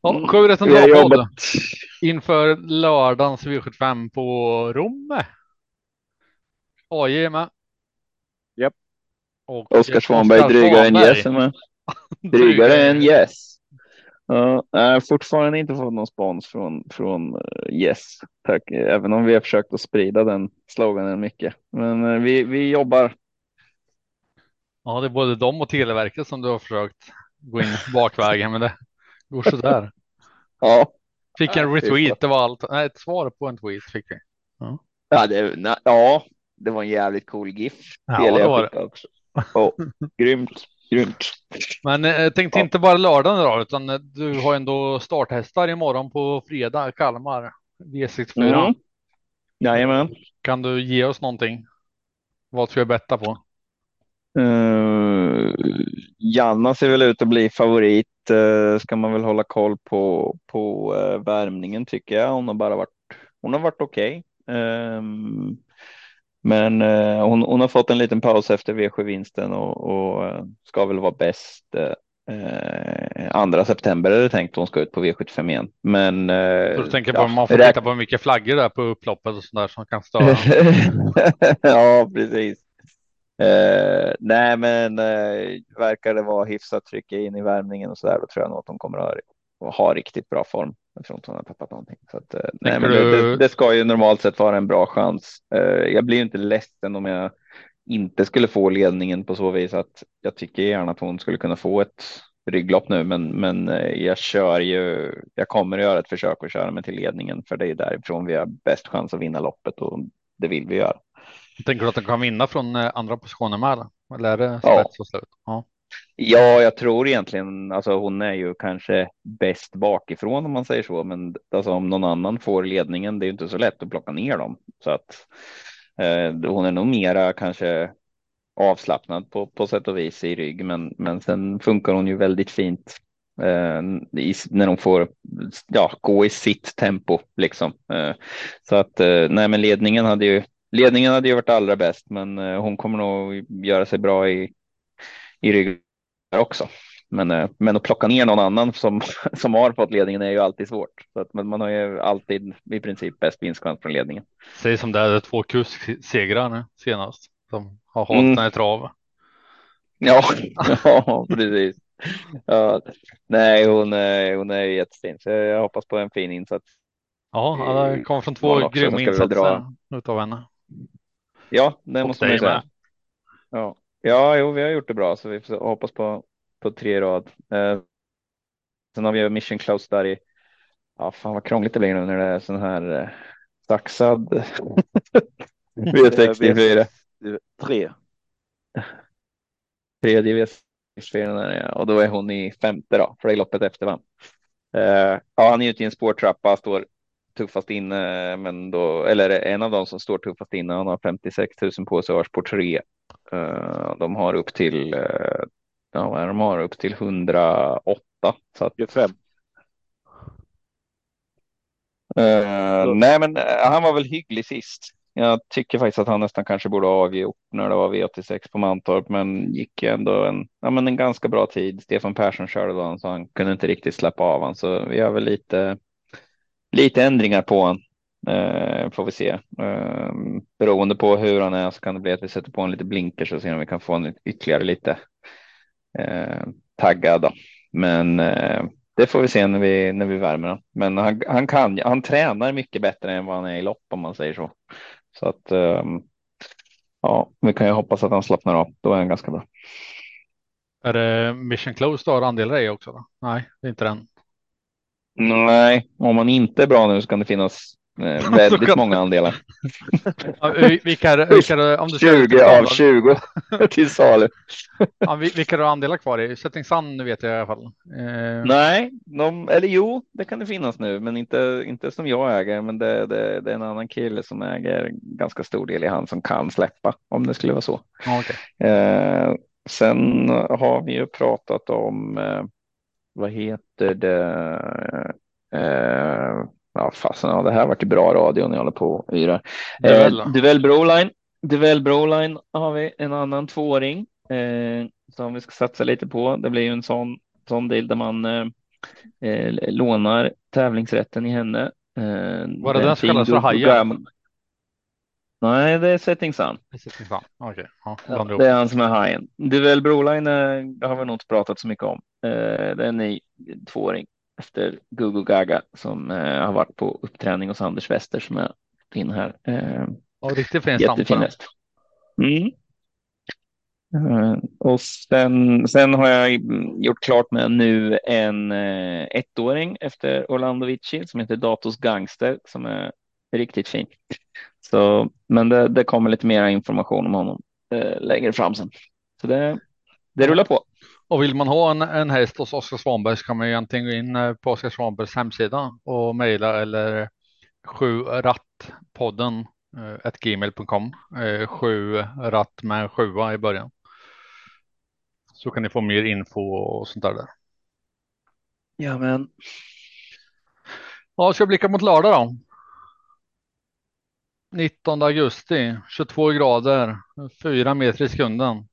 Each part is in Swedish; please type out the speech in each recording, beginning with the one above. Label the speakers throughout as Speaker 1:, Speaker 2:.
Speaker 1: Ja, sju resultatpodd inför lördagens V75 på Romme. AJ är med.
Speaker 2: Japp. Och Oskar Svanberg drygare än Yes är med. Drygare än Yes. Jag har fortfarande inte fått någon spons från, från eh, Yes. Tack. Även om vi har försökt att sprida den sloganen mycket. Men eh, vi, vi jobbar.
Speaker 1: Ja, det är både dem och Televerket som du har försökt gå in bakvägen, men det går så där.
Speaker 2: Ja.
Speaker 1: Fick en retweet, det var allt. Nej, ett svar på en tweet fick vi.
Speaker 2: Ja, ja, det, ja, det var en jävligt cool GIF.
Speaker 1: Ja, det var det.
Speaker 2: Också. Oh, grymt, grymt.
Speaker 1: Men jag eh, tänkte ja. inte bara lördagen idag, utan eh, du har ändå starthästar imorgon på fredag, Kalmar V64. Mm.
Speaker 2: Jajamän.
Speaker 1: Kan du ge oss någonting? Vad ska jag betta på?
Speaker 2: Uh, Janna ser väl ut att bli favorit. Uh, ska man väl hålla koll på på uh, värmningen tycker jag. Hon har bara varit. Hon har varit okej. Okay. Um, men uh, hon, hon, har fått en liten paus efter V7 vinsten och, och ska väl vara bäst andra september är det tänkt hon ska ut på V75 igen. Men.
Speaker 1: Så du tänker på ja, man får titta på mycket flaggor där på upploppet och sådär som kan störa?
Speaker 2: ja, precis. Eh, nej, men eh, verkar det vara hyfsat tryck in i värmningen och så där, då tror jag nog att de kommer att ha, ha riktigt bra form. Jag tror inte hon har tappat någonting. Så att, eh, nej, men det, det, det, ska ju normalt sett vara en bra chans. Eh, jag blir inte ledsen om jag inte skulle få ledningen på så vis att jag tycker gärna att hon skulle kunna få ett rygglopp nu, men, men eh, jag kör ju. Jag kommer att göra ett försök att köra mig till ledningen för det är därifrån vi har bäst chans att vinna loppet och det vill vi göra.
Speaker 1: Tänker du att den kan vinna från eh, andra positioner med? Eller är det ja. och slut? Ja.
Speaker 2: ja, jag tror egentligen, alltså hon är ju kanske bäst bakifrån om man säger så, men alltså om någon annan får ledningen, det är inte så lätt att plocka ner dem. Så att eh, hon är nog mera kanske avslappnad på, på sätt och vis i rygg, men, men sen funkar hon ju väldigt fint eh, i, när de får ja, gå i sitt tempo liksom. Eh, så att eh, nej, men ledningen hade ju ledningen hade ju varit allra bäst, men eh, hon kommer nog göra sig bra i, i ryggen också. Men, eh, men att plocka ner någon annan som, som har fått ledningen är ju alltid svårt. Så att, men man har ju alltid i princip bäst vinstchans från ledningen.
Speaker 1: Säg som det är två kusksegrar senast som har hållit mm. den i trav.
Speaker 2: Ja, ja precis. Ja, nej, hon är, hon är jättefin, så jag hoppas på en fin insats.
Speaker 1: Ja, det kom från två grymma insatser utav henne.
Speaker 2: Ja, det måste man ju säga. Ja. ja, jo, vi har gjort det bra så vi får hoppas på, på tre rad. Eh, sen har vi mission close där i. Ja, fan vad krångligt det blir nu när det är sån här eh, saxad. V64.
Speaker 3: Tre.
Speaker 2: Tredje V64 och då är hon i femte då, för det är loppet efter va? Eh, ja, han är ute i en spårtrappa, står tuffast inne, men då, eller en av dem som står tuffast inne, han har 56 000 på sig och spår 3. Uh, de har upp till, uh, ja, de har upp till 108. Så att,
Speaker 3: 25.
Speaker 2: Uh, eh, nej, men han var väl hygglig sist. Jag tycker faktiskt att han nästan kanske borde ha avgjort när det var V86 på Mantorp, men gick ändå en, ja, men en ganska bra tid. Stefan Persson körde då, så han kunde inte riktigt släppa av han, så vi har väl lite lite ändringar på honom. Eh, får vi se. Eh, beroende på hur han är så kan det bli att vi sätter på en lite blinkers och ser om vi kan få en ytterligare lite eh, taggad. Då. Men eh, det får vi se när vi när vi värmer honom. Men han, han kan. Han tränar mycket bättre än vad han är i lopp om man säger så. Så att ehm, ja, vi kan ju hoppas att han slappnar av. Då är han ganska bra.
Speaker 1: Är det mission close då? Andelar i också? Då? Nej, det är inte den.
Speaker 2: Nej, om man inte är bra nu så kan det finnas eh, väldigt många andelar.
Speaker 1: ja, vilka, vilka, om du
Speaker 2: 20 av 20 till salu.
Speaker 1: ja, vilka du andelar kvar i? Setting Sun vet jag i alla fall.
Speaker 2: Eh... Nej, de, eller jo, det kan det finnas nu, men inte, inte som jag äger. Men det, det, det är en annan kille som äger ganska stor del i han som kan släppa om det skulle vara så.
Speaker 1: okay.
Speaker 2: eh, sen har vi ju pratat om eh, vad heter det? Eh, ja, fasen, ja, det här varit bra radio när jag håller på och yrar. Eh, Duell Broline. Duell Broline har vi en annan tvååring eh, som vi ska satsa lite på. Det blir ju en sån, sån del där man eh, eh, lånar tävlingsrätten i henne. Eh,
Speaker 1: Var det den som kallas för Hajen?
Speaker 2: Nej, det är Setting Sun.
Speaker 1: Okay. Ja,
Speaker 2: det är han som är hajen. Duell Broline det har vi nog inte pratat så mycket om. Eh, det är en tvååring efter Gugu Gaga som eh, har varit på uppträning hos Anders Wester som är fin här. Eh,
Speaker 1: ja, riktigt fin
Speaker 2: Jättefin häst. Mm. Och sen, sen har jag gjort klart med nu en ettåring efter Orlando Vici som heter Datos Gangster som är riktigt fin. Så, men det, det kommer lite mer information om honom längre fram sen. Så det, det rullar på.
Speaker 1: Och vill man ha en, en häst hos Oskar Svanberg så kan man egentligen gå in på Oskar Svanbergs hemsida och mejla eller sju rattpodden ett gmail.com sju ratt med en sjua i början. Så kan ni få mer info och sånt där.
Speaker 2: Ja, men.
Speaker 1: Ja, ska jag blicka mot lördag då? 19 augusti, 22 grader, 4 meter i sekunden.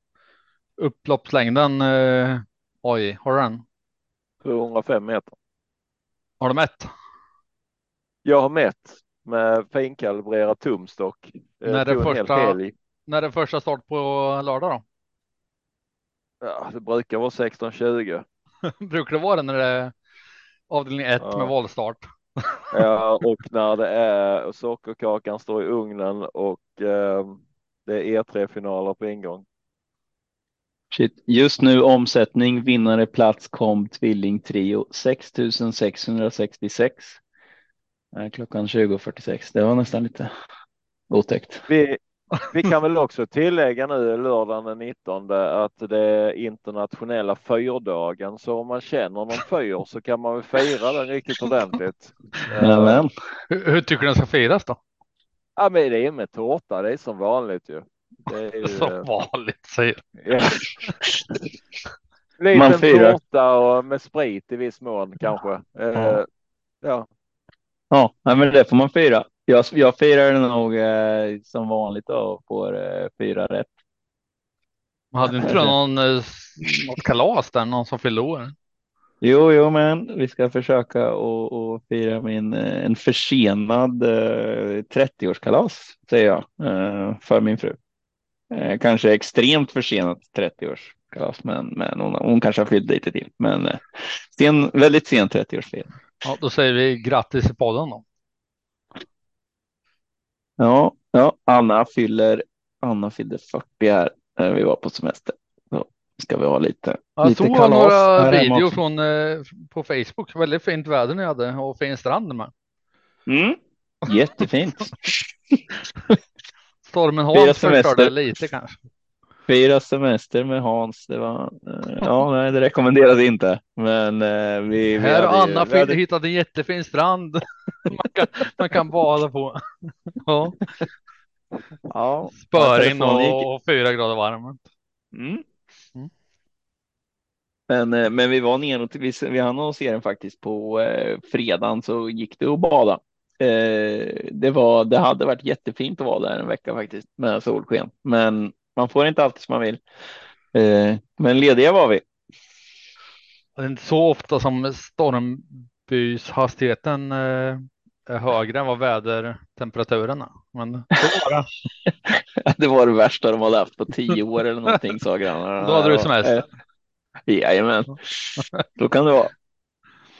Speaker 1: Upploppslängden, eh, oj, har du den?
Speaker 3: 705 meter.
Speaker 1: Har du mätt?
Speaker 3: Jag har mätt med finkalibrerad tumstock.
Speaker 1: När är, första, när är första start på lördag då?
Speaker 3: Ja, det brukar vara 16-20.
Speaker 1: brukar det vara det när det är avdelning 1 ja. med valstart?
Speaker 3: ja, och när det är sockerkakan står i ugnen och eh, det är E3-finaler på ingång.
Speaker 2: Shit. Just nu omsättning, vinnare, plats, kom, tvilling, trio 6666. Klockan 20.46. Det var nästan lite otäckt.
Speaker 3: Vi, vi kan väl också tillägga nu lördagen den 19 att det är internationella fyrdagen så om man känner någon fyr så kan man väl fira den riktigt ordentligt.
Speaker 2: Amen.
Speaker 1: Hur, hur tycker du den ska firas då?
Speaker 3: Ja, men det är med tårta. Det är som vanligt ju. Det är ju...
Speaker 1: Som vanligt säger
Speaker 3: ja. Liten tårta och med sprit i viss mån kanske. Ja. Uh,
Speaker 2: ja. Ja, men det får man fira. Jag, jag firar nog eh, som vanligt och får eh, fyra rätt.
Speaker 1: Man hade inte någon, eh, något kalas där, någon som fyllde år?
Speaker 2: Jo, jo, men vi ska försöka och, och fira min eh, en försenad eh, 30-årskalas säger jag eh, för min fru. Eh, kanske extremt försenat 30-årskalas, men, men hon, hon kanske har fyllt lite till. Men eh, sen, väldigt sen 30-årsfirande.
Speaker 1: Ja, då säger vi grattis i podden då.
Speaker 2: Ja, ja, Anna fyller. Anna fyllde 40 här när vi var på semester. Så ska vi ha lite.
Speaker 1: Jag
Speaker 2: lite
Speaker 1: såg några videor från eh, på Facebook. Väldigt fint väder ni hade och fin strand med.
Speaker 2: Mm, jättefint.
Speaker 1: Stormen Hans förstörde lite kanske.
Speaker 2: Fyra semester med Hans. Det var eh, ja, nej, det rekommenderade inte, men eh, vi.
Speaker 1: Här har Anna vi hade... hittat en jättefin strand man kan, man kan bada på. ja.
Speaker 2: Ja.
Speaker 1: Spöring och, och fyra grader varmt.
Speaker 2: Mm. Mm. Men, eh, men vi var och vi, vi hann se den faktiskt på eh, fredagen så gick det att bada. Eh, det var, det hade varit jättefint att vara där en vecka faktiskt med solsken, men man får inte alltid som man vill. Eh, men lediga var vi.
Speaker 1: Det är inte så ofta som stormbyshastigheten eh, är högre än vad vädertemperaturerna. Men det var det.
Speaker 2: det var det värsta de hade haft på tio år eller någonting sa grannarna.
Speaker 1: Då hade du semester.
Speaker 2: Jajamän, då kan det vara.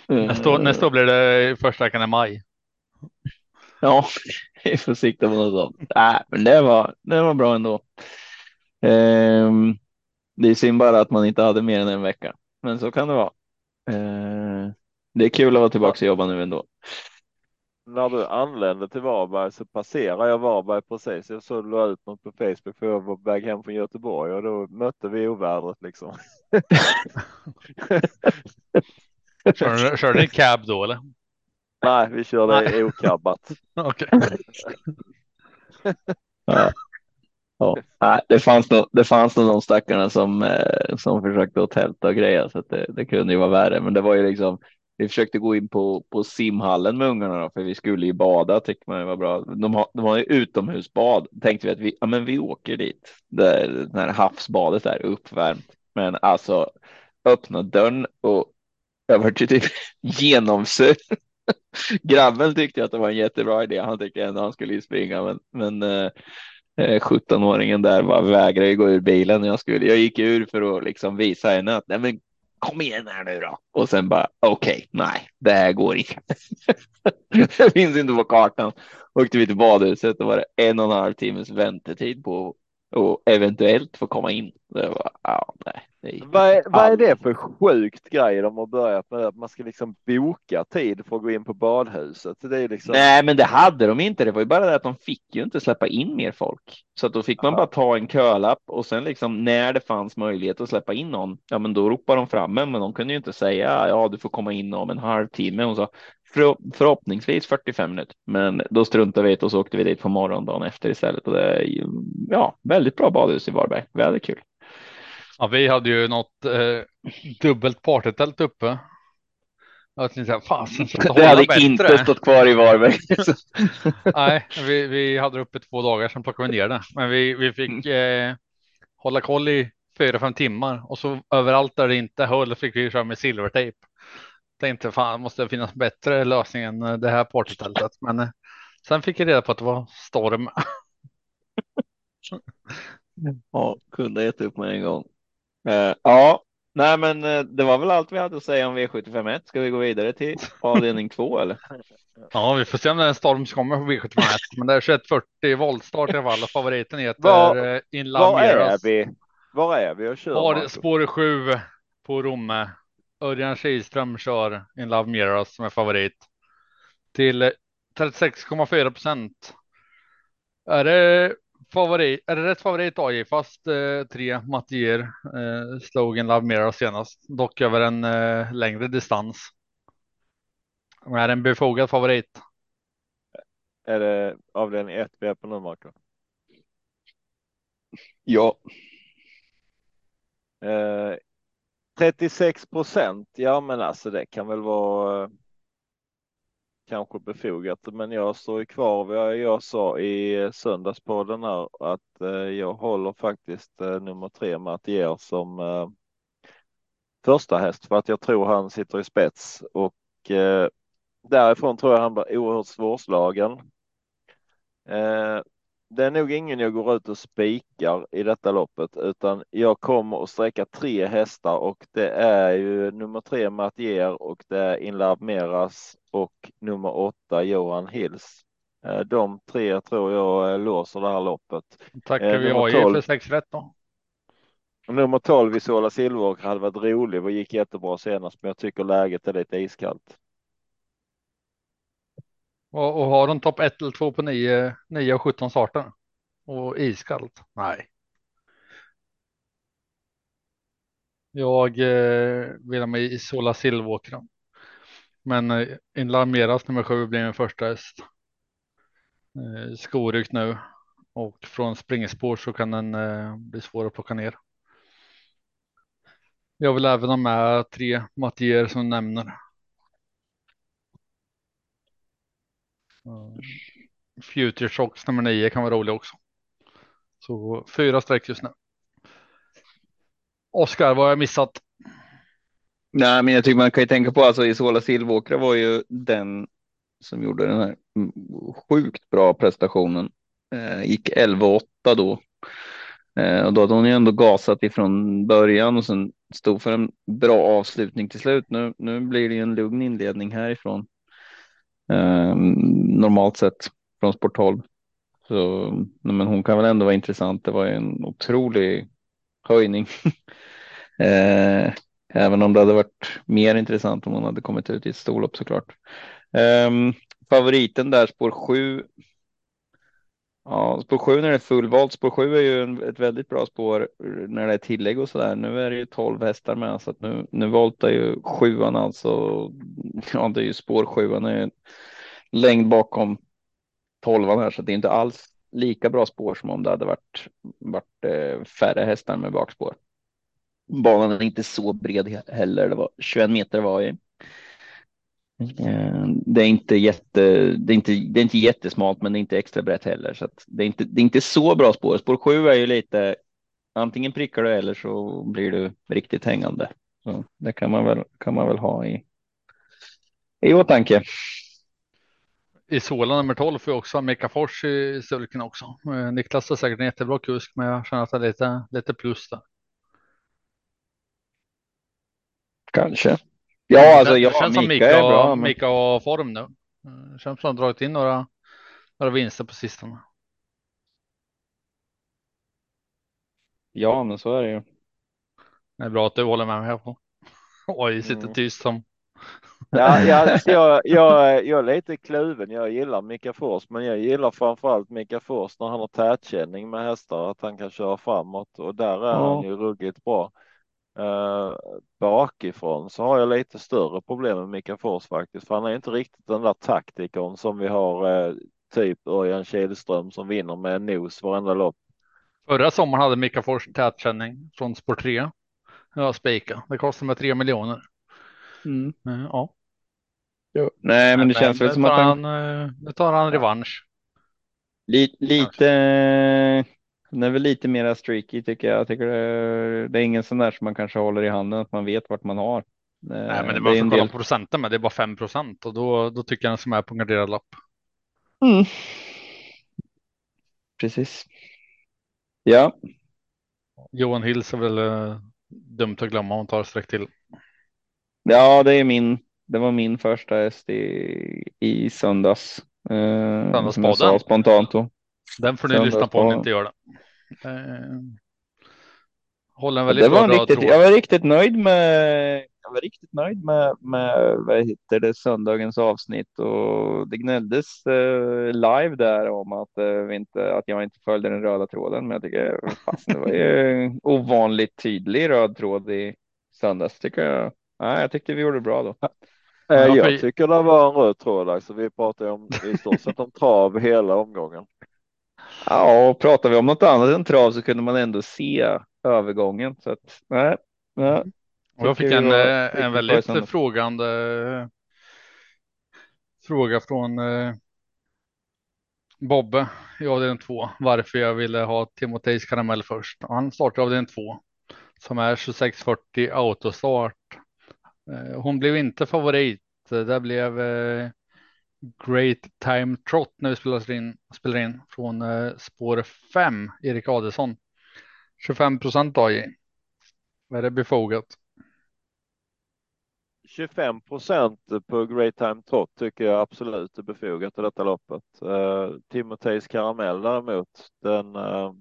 Speaker 1: Nästa nästa år blir det första veckan i maj.
Speaker 2: Ja, vi får sikta på något sånt. Nej, men det var, det var bra ändå. Um, det är synd bara att man inte hade mer än en vecka, men så kan det vara. Uh, det är kul att vara tillbaka och jobba nu ändå.
Speaker 3: När du anlände till Varberg så passerade jag Varberg precis. Jag såg du la ut något på Facebook för jag var på väg hem från Göteborg och då mötte vi ovädret liksom.
Speaker 1: körde, körde ni cab då eller?
Speaker 3: Nej, vi körde okabbat.
Speaker 1: Okej.
Speaker 2: ja. Ja, det fanns nog, det fanns nog de stackarna som, eh, som försökte att tälta och greja så att det, det kunde ju vara värre. Men det var ju liksom, vi försökte gå in på, på simhallen med ungarna då, för vi skulle ju bada tyckte man var bra. De har, de har ju utomhusbad. Tänkte vi att vi, ja, men vi åker dit. Det här havsbadet är uppvärmt. Men alltså öppna dörren och Jag var typ genomsur. Grabben tyckte att det var en jättebra idé. Han tyckte ändå han skulle springa, men, men eh, eh 17-åringen där bara vägrade gå ur bilen jag skulle. Jag gick ur för att liksom visa henne att nej, men kom igen här nu då. Och sen bara okej, okay, nej, det här går inte. det finns inte på kartan. Åkte vi till badhuset och var det en och en halv timmes väntetid på och eventuellt få komma in. Det var, ja, nej,
Speaker 3: vad, är, vad är det för sjukt grej de har börjat med? Att man ska liksom boka tid för att gå in på badhuset. Det är liksom...
Speaker 2: Nej, men det hade de inte. Det var ju bara det att de fick ju inte släppa in mer folk. Så att då fick man ja. bara ta en kölapp och sen liksom när det fanns möjlighet att släppa in någon, ja men då ropade de fram en, men de kunde ju inte säga ja du får komma in om en halvtimme. Hon sa för, förhoppningsvis 45 minuter, men då struntade vi i det och så åkte vi dit på morgondagen efter istället. Och det är ju, ja, väldigt bra badhus i Varberg. Väldigt kul.
Speaker 1: Ja, vi hade ju något eh, dubbelt partytält uppe. Jag tänkte, fasen,
Speaker 2: det hade bättre. inte stått kvar i Varberg.
Speaker 1: Nej, vi, vi hade det uppe två dagar, sen plockade vi ner det. Men vi, vi fick eh, hålla koll i fyra, fem timmar och så överallt där det inte höll fick vi köra med silvertejp tänkte fan måste det finnas bättre lösning än eh, det här partytältet. Men eh, sen fick jag reda på att det var storm.
Speaker 2: ja, kunde gett upp med en gång. Uh, ja, nej, men det var väl allt vi hade att säga om V751. Ska vi gå vidare till avdelning två eller?
Speaker 1: Ja, vi får se om det är en storm som kommer på V751, men det är 2140 voltstart i alla fall. Favoriten heter
Speaker 3: var, Inland Var är vi? Var är vi och kör?
Speaker 1: Spår 7 på Romme. Örjan Kihlström kör In Love Mirrors som är favorit till 36,4 procent. Är det favorit? Är det rätt favorit AJ? Fast eh, tre Mattier eh, slog In Love Mirrors senast, dock över en eh, längre distans. Men är det en befogad favorit?
Speaker 3: Är det avdelning 1 vi är på nu, Marco?
Speaker 2: Ja.
Speaker 3: Eh, 36 procent, ja men alltså det kan väl vara eh, kanske befogat, men jag står ju kvar vid vad jag sa i söndagspodden här att eh, jag håller faktiskt eh, nummer tre Mattier som eh, första häst för att jag tror han sitter i spets och eh, därifrån tror jag han blir oerhört svårslagen. Eh, det är nog ingen jag går ut och spikar i detta loppet, utan jag kommer att sträcka tre hästar och det är ju nummer tre Mattier och det är Inlab Meras och nummer åtta Johan Hills. Eh, de tre tror jag eh, låser det här loppet.
Speaker 1: Tackar eh, vi AI för sex rätt då.
Speaker 3: Nummer 12 Isola Silveråker hade varit rolig och gick jättebra senast, men jag tycker läget är lite iskallt.
Speaker 1: Och, och har de topp 1 eller 2 på 9, 9 och 17 starter? Och iskallt? Nej. Jag eh, vill ha med Isola Silvåkran. Men eh, Inlarmeras nummer 7 blir min första häst. Eh, skorykt nu och från springspår så kan den eh, bli svår att plocka ner. Jag vill även ha med tre Mattier som nämner. Future Shocks nummer nio kan vara rolig också. Så fyra streck just nu. Oskar, vad har jag missat?
Speaker 2: Nej, men jag tycker man kan ju tänka på alltså Isola Silvåkra var ju den som gjorde den här sjukt bra prestationen. Eh, gick 11-8 då. Eh, och då hade hon ju ändå gasat ifrån början och sen stod för en bra avslutning till slut. Nu, nu blir det ju en lugn inledning härifrån. Eh, normalt sett från sporthåll. 12. Så, men hon kan väl ändå vara intressant. Det var en otrolig höjning. eh, även om det hade varit mer intressant om hon hade kommit ut i ett storlopp såklart. Eh, favoriten där spår 7. Ja, spår 7 när det är fullvalt. Spår 7 är ju en, ett väldigt bra spår när det är tillägg och så där. Nu är det ju 12 hästar med så att nu, nu voltar ju sjuan alltså. Ja, det är ju spår 7 är längd bakom tolvan här så det är inte alls lika bra spår som om det hade varit, varit eh, färre hästar med bakspår. Banan är inte så bred heller. Det var 21 meter var i. Eh, det är inte jätte, det är inte, det är inte jättesmalt, men det är inte extra brett heller, så det är inte, det är inte så bra spår. Spår 7 är ju lite antingen prickar du eller så blir du riktigt hängande. Så det kan man väl, kan man väl ha i, i åtanke.
Speaker 1: I Sola nummer 12 får jag också Mika Fors i sulken också. Eh, Niklas är säkert en jättebra kusk, men jag känner att det är lite, lite plus där.
Speaker 2: Kanske. Ja, alltså
Speaker 1: det,
Speaker 2: ja,
Speaker 1: det känns som
Speaker 2: Mika är bra. Men...
Speaker 1: Mika har form nu. Det känns som att han dragit in några, några vinster på sistone.
Speaker 2: Ja, men så är det ju.
Speaker 1: Det är bra att du håller med mig här på. Oj, sitter
Speaker 3: Mm.
Speaker 1: tyst som.
Speaker 3: Ja, ja, så jag, jag, jag är lite kluven. Jag gillar Mika Fors, men jag gillar framförallt Mika Fors när han har tätkänning med hästar, att han kan köra framåt och där är
Speaker 2: Ja.
Speaker 3: han ju ruggigt bra. Uh, bakifrån så har jag lite större problem med Mika Fors faktiskt, för han är inte riktigt den där taktikern som vi har eh, typ Örjan Kihlström som vinner med en nos varenda lopp.
Speaker 1: Förra sommaren hade Mika Fors tätkänning från Sport 3. Jag spika. Det kostade mig 3 miljoner.
Speaker 2: Mm.
Speaker 1: Eh, Ja,
Speaker 2: Jo. Nej, men det känns väl
Speaker 1: nu
Speaker 2: som
Speaker 1: tar
Speaker 2: att han
Speaker 1: han, eh, nu tar han revansch.
Speaker 2: li, lite, han är väl lite mera streaky tycker jag. Jag tycker det, det är ingen sån där som man kanske håller i handen, att man vet vart man har.
Speaker 1: Nej, men det
Speaker 2: är
Speaker 1: är
Speaker 2: en
Speaker 1: att kolla
Speaker 2: del-
Speaker 1: procenten, men det är bara 5 procent och då, då tycker jag den som är på en garderad lapp.
Speaker 2: Mm. Precis. Ja,
Speaker 1: Johan Hills är väl eh, dumt att glömma om han tar streck till.
Speaker 2: ja, det är min. Det var min första häst i, i söndags. Eh,
Speaker 1: Söndagspodden.
Speaker 2: spontant då.
Speaker 1: Den får ni
Speaker 2: Söndags
Speaker 1: lyssna på om ni inte gör det. Eh, håller en väldigt
Speaker 2: Det
Speaker 1: bra
Speaker 2: var
Speaker 1: röd
Speaker 2: riktigt,
Speaker 1: tråd.
Speaker 2: jag var riktigt nöjd med, jag var riktigt nöjd med, med vad heter det, söndagens avsnitt och det gnälldes eh, live där om att, eh, vi inte, att jag inte följde den röda tråden. Men jag tycker fast det var ju ovanligt tydlig röd tråd i söndags tycker jag. Nej, jag tyckte vi gjorde det bra då.
Speaker 3: Eh, jag tycker det var en röd tråd. Alltså, vi pratade om i stort sett om trav hela omgången.
Speaker 2: Ja, och pratar vi om något annat än trav så kunde man ändå se övergången. Så att, nej, ja,
Speaker 1: Och jag fick en, eh,
Speaker 2: riktigt
Speaker 1: en
Speaker 2: i
Speaker 1: väldigt
Speaker 2: söndags.
Speaker 1: frågande fråga från eh, Bobbe i avdelning 2 varför jag ville ha Timotejs karamell först. Han startar avdelning 2 som är 2640 autostart. Eh, Hon blev inte favorit. Det blev eh, Great Time Trot när vi spelar in, spelar in från eh, spår 5, Erik Adelsson. 25 procent AJ. Är det befogat?
Speaker 3: 25 procent på Great Time Trot tycker jag absolut är befogat i detta loppet. Uh, Timotejs karamell däremot, den eh,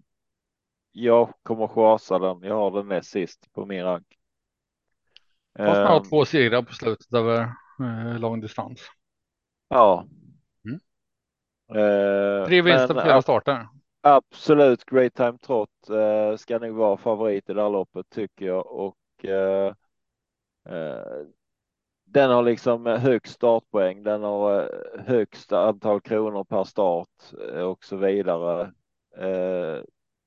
Speaker 3: jag kommer chasa den. Jag har den näst sist på min rank.
Speaker 1: Fast man
Speaker 3: Eh,
Speaker 1: har två segrar på slutet över eh, lång distans.
Speaker 3: Ja.
Speaker 1: Mm.
Speaker 3: Eh,
Speaker 1: Tre vinster på flera starter.
Speaker 3: Absolut, Great Time Trot eh, ska nog vara favorit i det här loppet tycker jag och eh, eh, den har liksom högst startpoäng. Den har eh, högst antal kronor per start eh, och så vidare.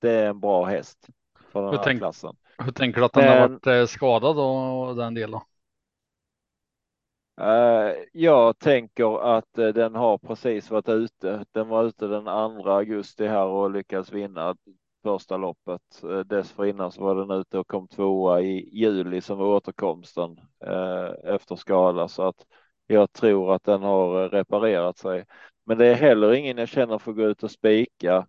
Speaker 3: Det är en bra häst för den
Speaker 1: Jag
Speaker 3: här
Speaker 1: tänk-
Speaker 3: klassen.
Speaker 1: Hur tänker du att den har varit skadad och den delen?
Speaker 3: Eh, jag tänker att eh, den har precis varit ute. Den var ute den 2 augusti här och lyckades vinna första loppet. Eh, dessförinnan så var den ute och kom tvåa i juli som var återkomsten efter skada så att jag tror att den har reparerat sig. Men det är heller ingen jag känner för att gå ut och spika.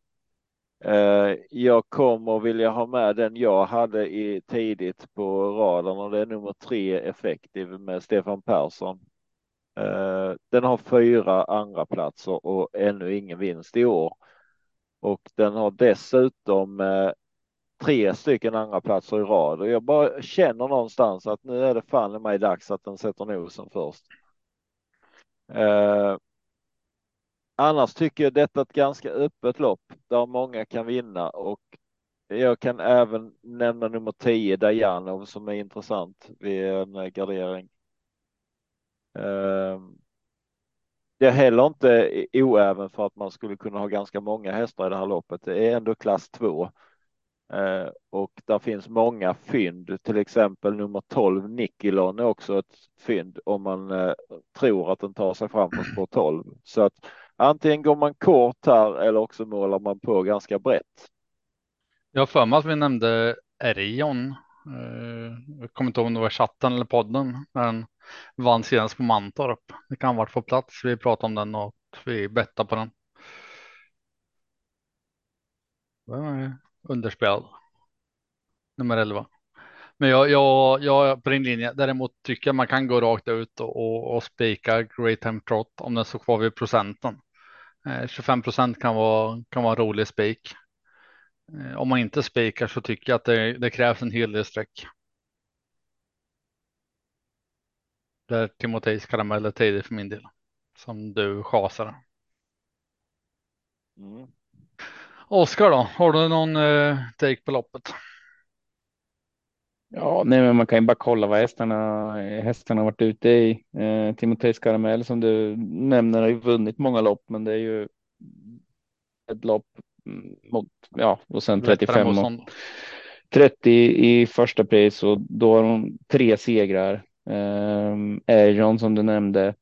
Speaker 3: Eh, jag kommer vilja ha med den jag hade i tidigt på raden och det är nummer tre Effektiv, med Stefan Persson. Eh, den har fyra andra platser och ännu ingen vinst i år. Och den har dessutom eh, tre stycken andra platser i rad och jag bara känner någonstans att nu är det fan i mig dags att den sätter nosen först. Annars tycker jag detta är ett ganska öppet lopp där många kan vinna och jag kan även nämna nummer 10 Dajanov som är intressant vid en eh, gardering. Ehm, det är heller inte oäven för att man skulle kunna ha ganska många hästar i det här loppet. Det är ändå klass 2. Ehm, och där finns många fynd, till exempel nummer 12 Nikilon är också ett fynd om man eh, tror att den tar sig fram på spår 12. Så att antingen går man kort här eller också målar man på ganska brett.
Speaker 1: Jag har för mig att vi nämnde Erion eh, Jag kommer inte ihåg om det var chatten eller podden. Men vann senast på Mantorp. Det kan ha varit på plats. Vi pratade om den och vi bettade på den. Underspelad. Nummer 11. Men jag, jag, jag på din linje. Däremot tycker jag man kan gå rakt ut och, och, och spika Great Time Trot om den står kvar vid procenten. 25 procent kan vara, kan vara en rolig spik. Om man inte spikar så tycker jag att det, det krävs en hel del streck. Där Timoteus karamell är tidig för min del. Som du chasar. Mm. Oskar då, har du någon eh, take på loppet?
Speaker 2: Ja, nej, men man kan ju bara kolla vad hästarna, hästarna varit ute i. Eh, Timoteus Karamell som du nämner har ju vunnit många lopp, men det är ju ett lopp mot, ja, och sen 35 och 30 i första pris och då har de tre segrar. Eh, som du nämnde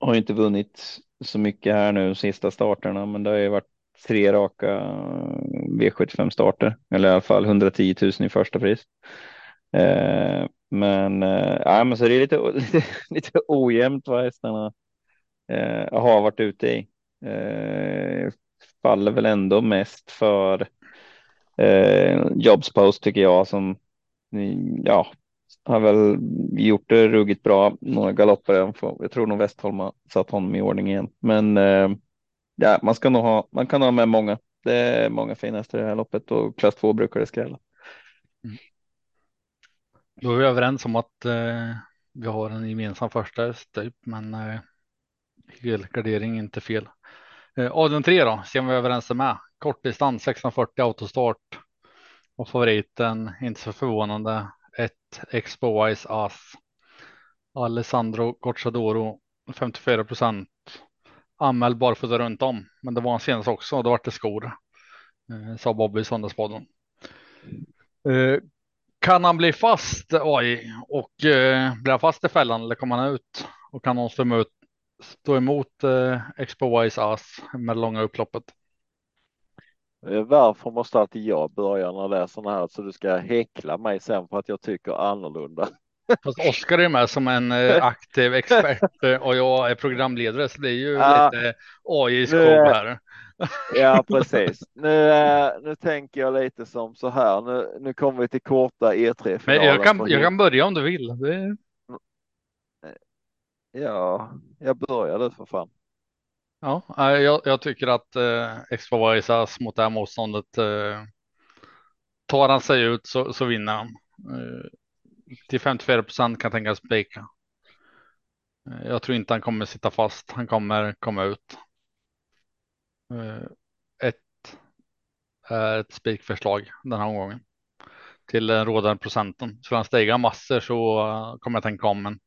Speaker 2: har inte vunnit så mycket här nu sista starterna, men det har ju varit tre raka eh, V75 starter eller i alla fall 110 000 i första pris. Eh, men, eh, ja, men så det är lite, lite, lite ojämnt vad hästarna eh, har varit ute i. Eh, faller väl ändå mest för eh, Jobs Post tycker jag som mm, ja, har väl gjort det ruggigt bra. Några galopper. Jag tror nog Westholm har satt honom i ordning igen, men eh, ja, man ska nog ha. Man kan ha med många. Det är många fina hästar i det här loppet och klass 2 brukar det skrälla. Mm.
Speaker 1: Då är vi överens om att eh, vi har en gemensam första häst typ, men eh, helgardering är inte fel. Eh, Adrian 3 då, ser vi överens med. Kortdistans 1640 autostart och favoriten, inte så förvånande, ett Expo Wise As. Alessandro Gocciadoro 54 procent anmäld barfota runt om, men det var han senast också. och Då var det skor, eh, sa Bobby i Söndagspodden. Eh, kan han bli fast oj, och eh, blir han fast i fällan eller kommer han ut och kan någon stå emot, stå emot eh, Expo Wise Ass med långa upploppet?
Speaker 3: Eh, varför måste alltid jag börja när det är sådana här så du ska häckla mig sen för att jag tycker annorlunda?
Speaker 1: Fast Oskar är med som en eh, aktiv expert eh, och jag är programledare så det är ju ja, lite AI-skog här.
Speaker 3: Ja, precis. Nu, nu tänker jag lite som så här. Nu, nu kommer vi till korta E3.
Speaker 1: Men jag kan, jag kan börja om du vill. Det...
Speaker 3: Ja, jag börjar du för fan.
Speaker 1: Ja, jag, jag tycker att eh, Expo mot det här motståndet. Eh, tar han sig ut så, så vinner han. Eh, till 54 procent kan tänkas spika. Jag tror inte han kommer sitta fast. Han kommer komma ut. Eh, ett är ett spikförslag den här omgången till den rådande procenten. Så han stiga massor så eh, kommer jag tänka om. Men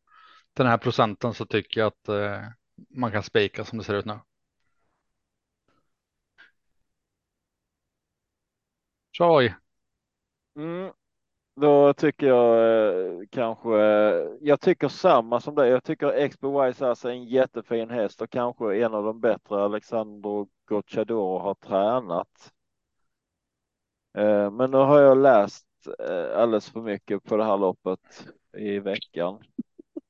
Speaker 1: den här procenten så tycker jag att eh, man kan spika som det ser ut nu. Troy.
Speaker 3: Mm. Då tycker jag eh, kanske, eh, jag tycker samma som dig. Jag tycker Expo Wise är en jättefin häst och kanske en av de bättre Alexandro Gocciadoro har tränat. Eh, men nu har jag läst alldeles för mycket på det här loppet i veckan.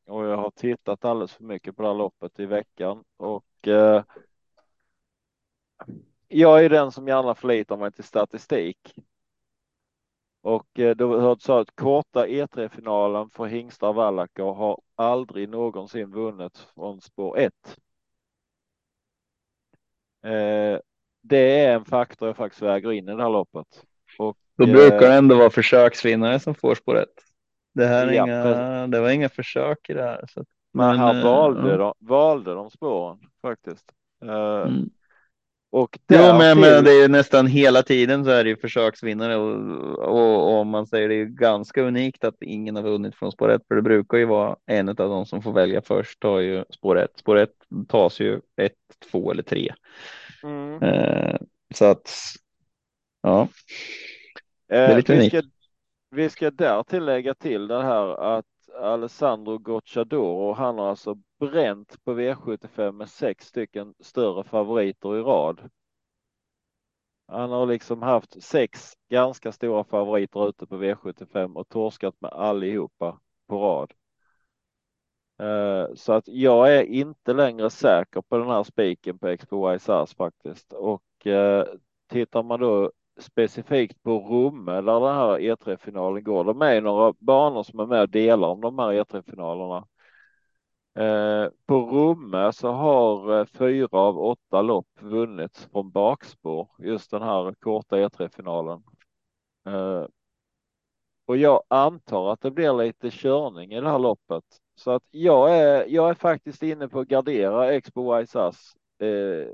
Speaker 3: Och jag har tittat alldeles för mycket på det här loppet i veckan och jag är den som gärna förlitar mig till statistik. Och eh, då hörde så att korta E3-finalen för hingstar Wallacker har aldrig någonsin vunnit från spår 1. Eh, det är en faktor jag faktiskt väger in i det här loppet.
Speaker 2: Och, då brukar det ändå vara försöksvinnare som får spår 1. Det här ja, inga, det var inga försök i det här. Så.
Speaker 3: Men, här valde, ja. de, valde de spåren faktiskt. Mm.
Speaker 2: Och jo, men, men det är nästan hela tiden så är det ju försöksvinnare och, och, och man säger det är ganska unikt att ingen har vunnit från spår 1 för det brukar ju vara en av de som får välja först tar ju spår 1. Spår 1 tas ju 1, 2 eller 3. Mm. Eh, så att ja.
Speaker 3: Det är lite eh, vi, ska, vi ska där tillägga till det här att Alessandro Gocciadoro, han har alltså bränt på V75 med sex stycken större favoriter i rad. Han har liksom haft sex ganska stora favoriter ute på V75 och torskat med allihopa på rad. Eh, så att jag är inte längre säker på den här spiken på Expo YSAS faktiskt. Och eh, tittar man då specifikt på Romme där den här E3-finalen går. De är några banor som är med och delar om de här E3-finalerna. Eh, på Romme så har eh, fyra av åtta lopp vunnits från bakspår, just den här korta E3-finalen. Eh, och jag antar att det blir lite körning i det här loppet. Så att jag är, jag är faktiskt inne på att gardera Expo Wise eh,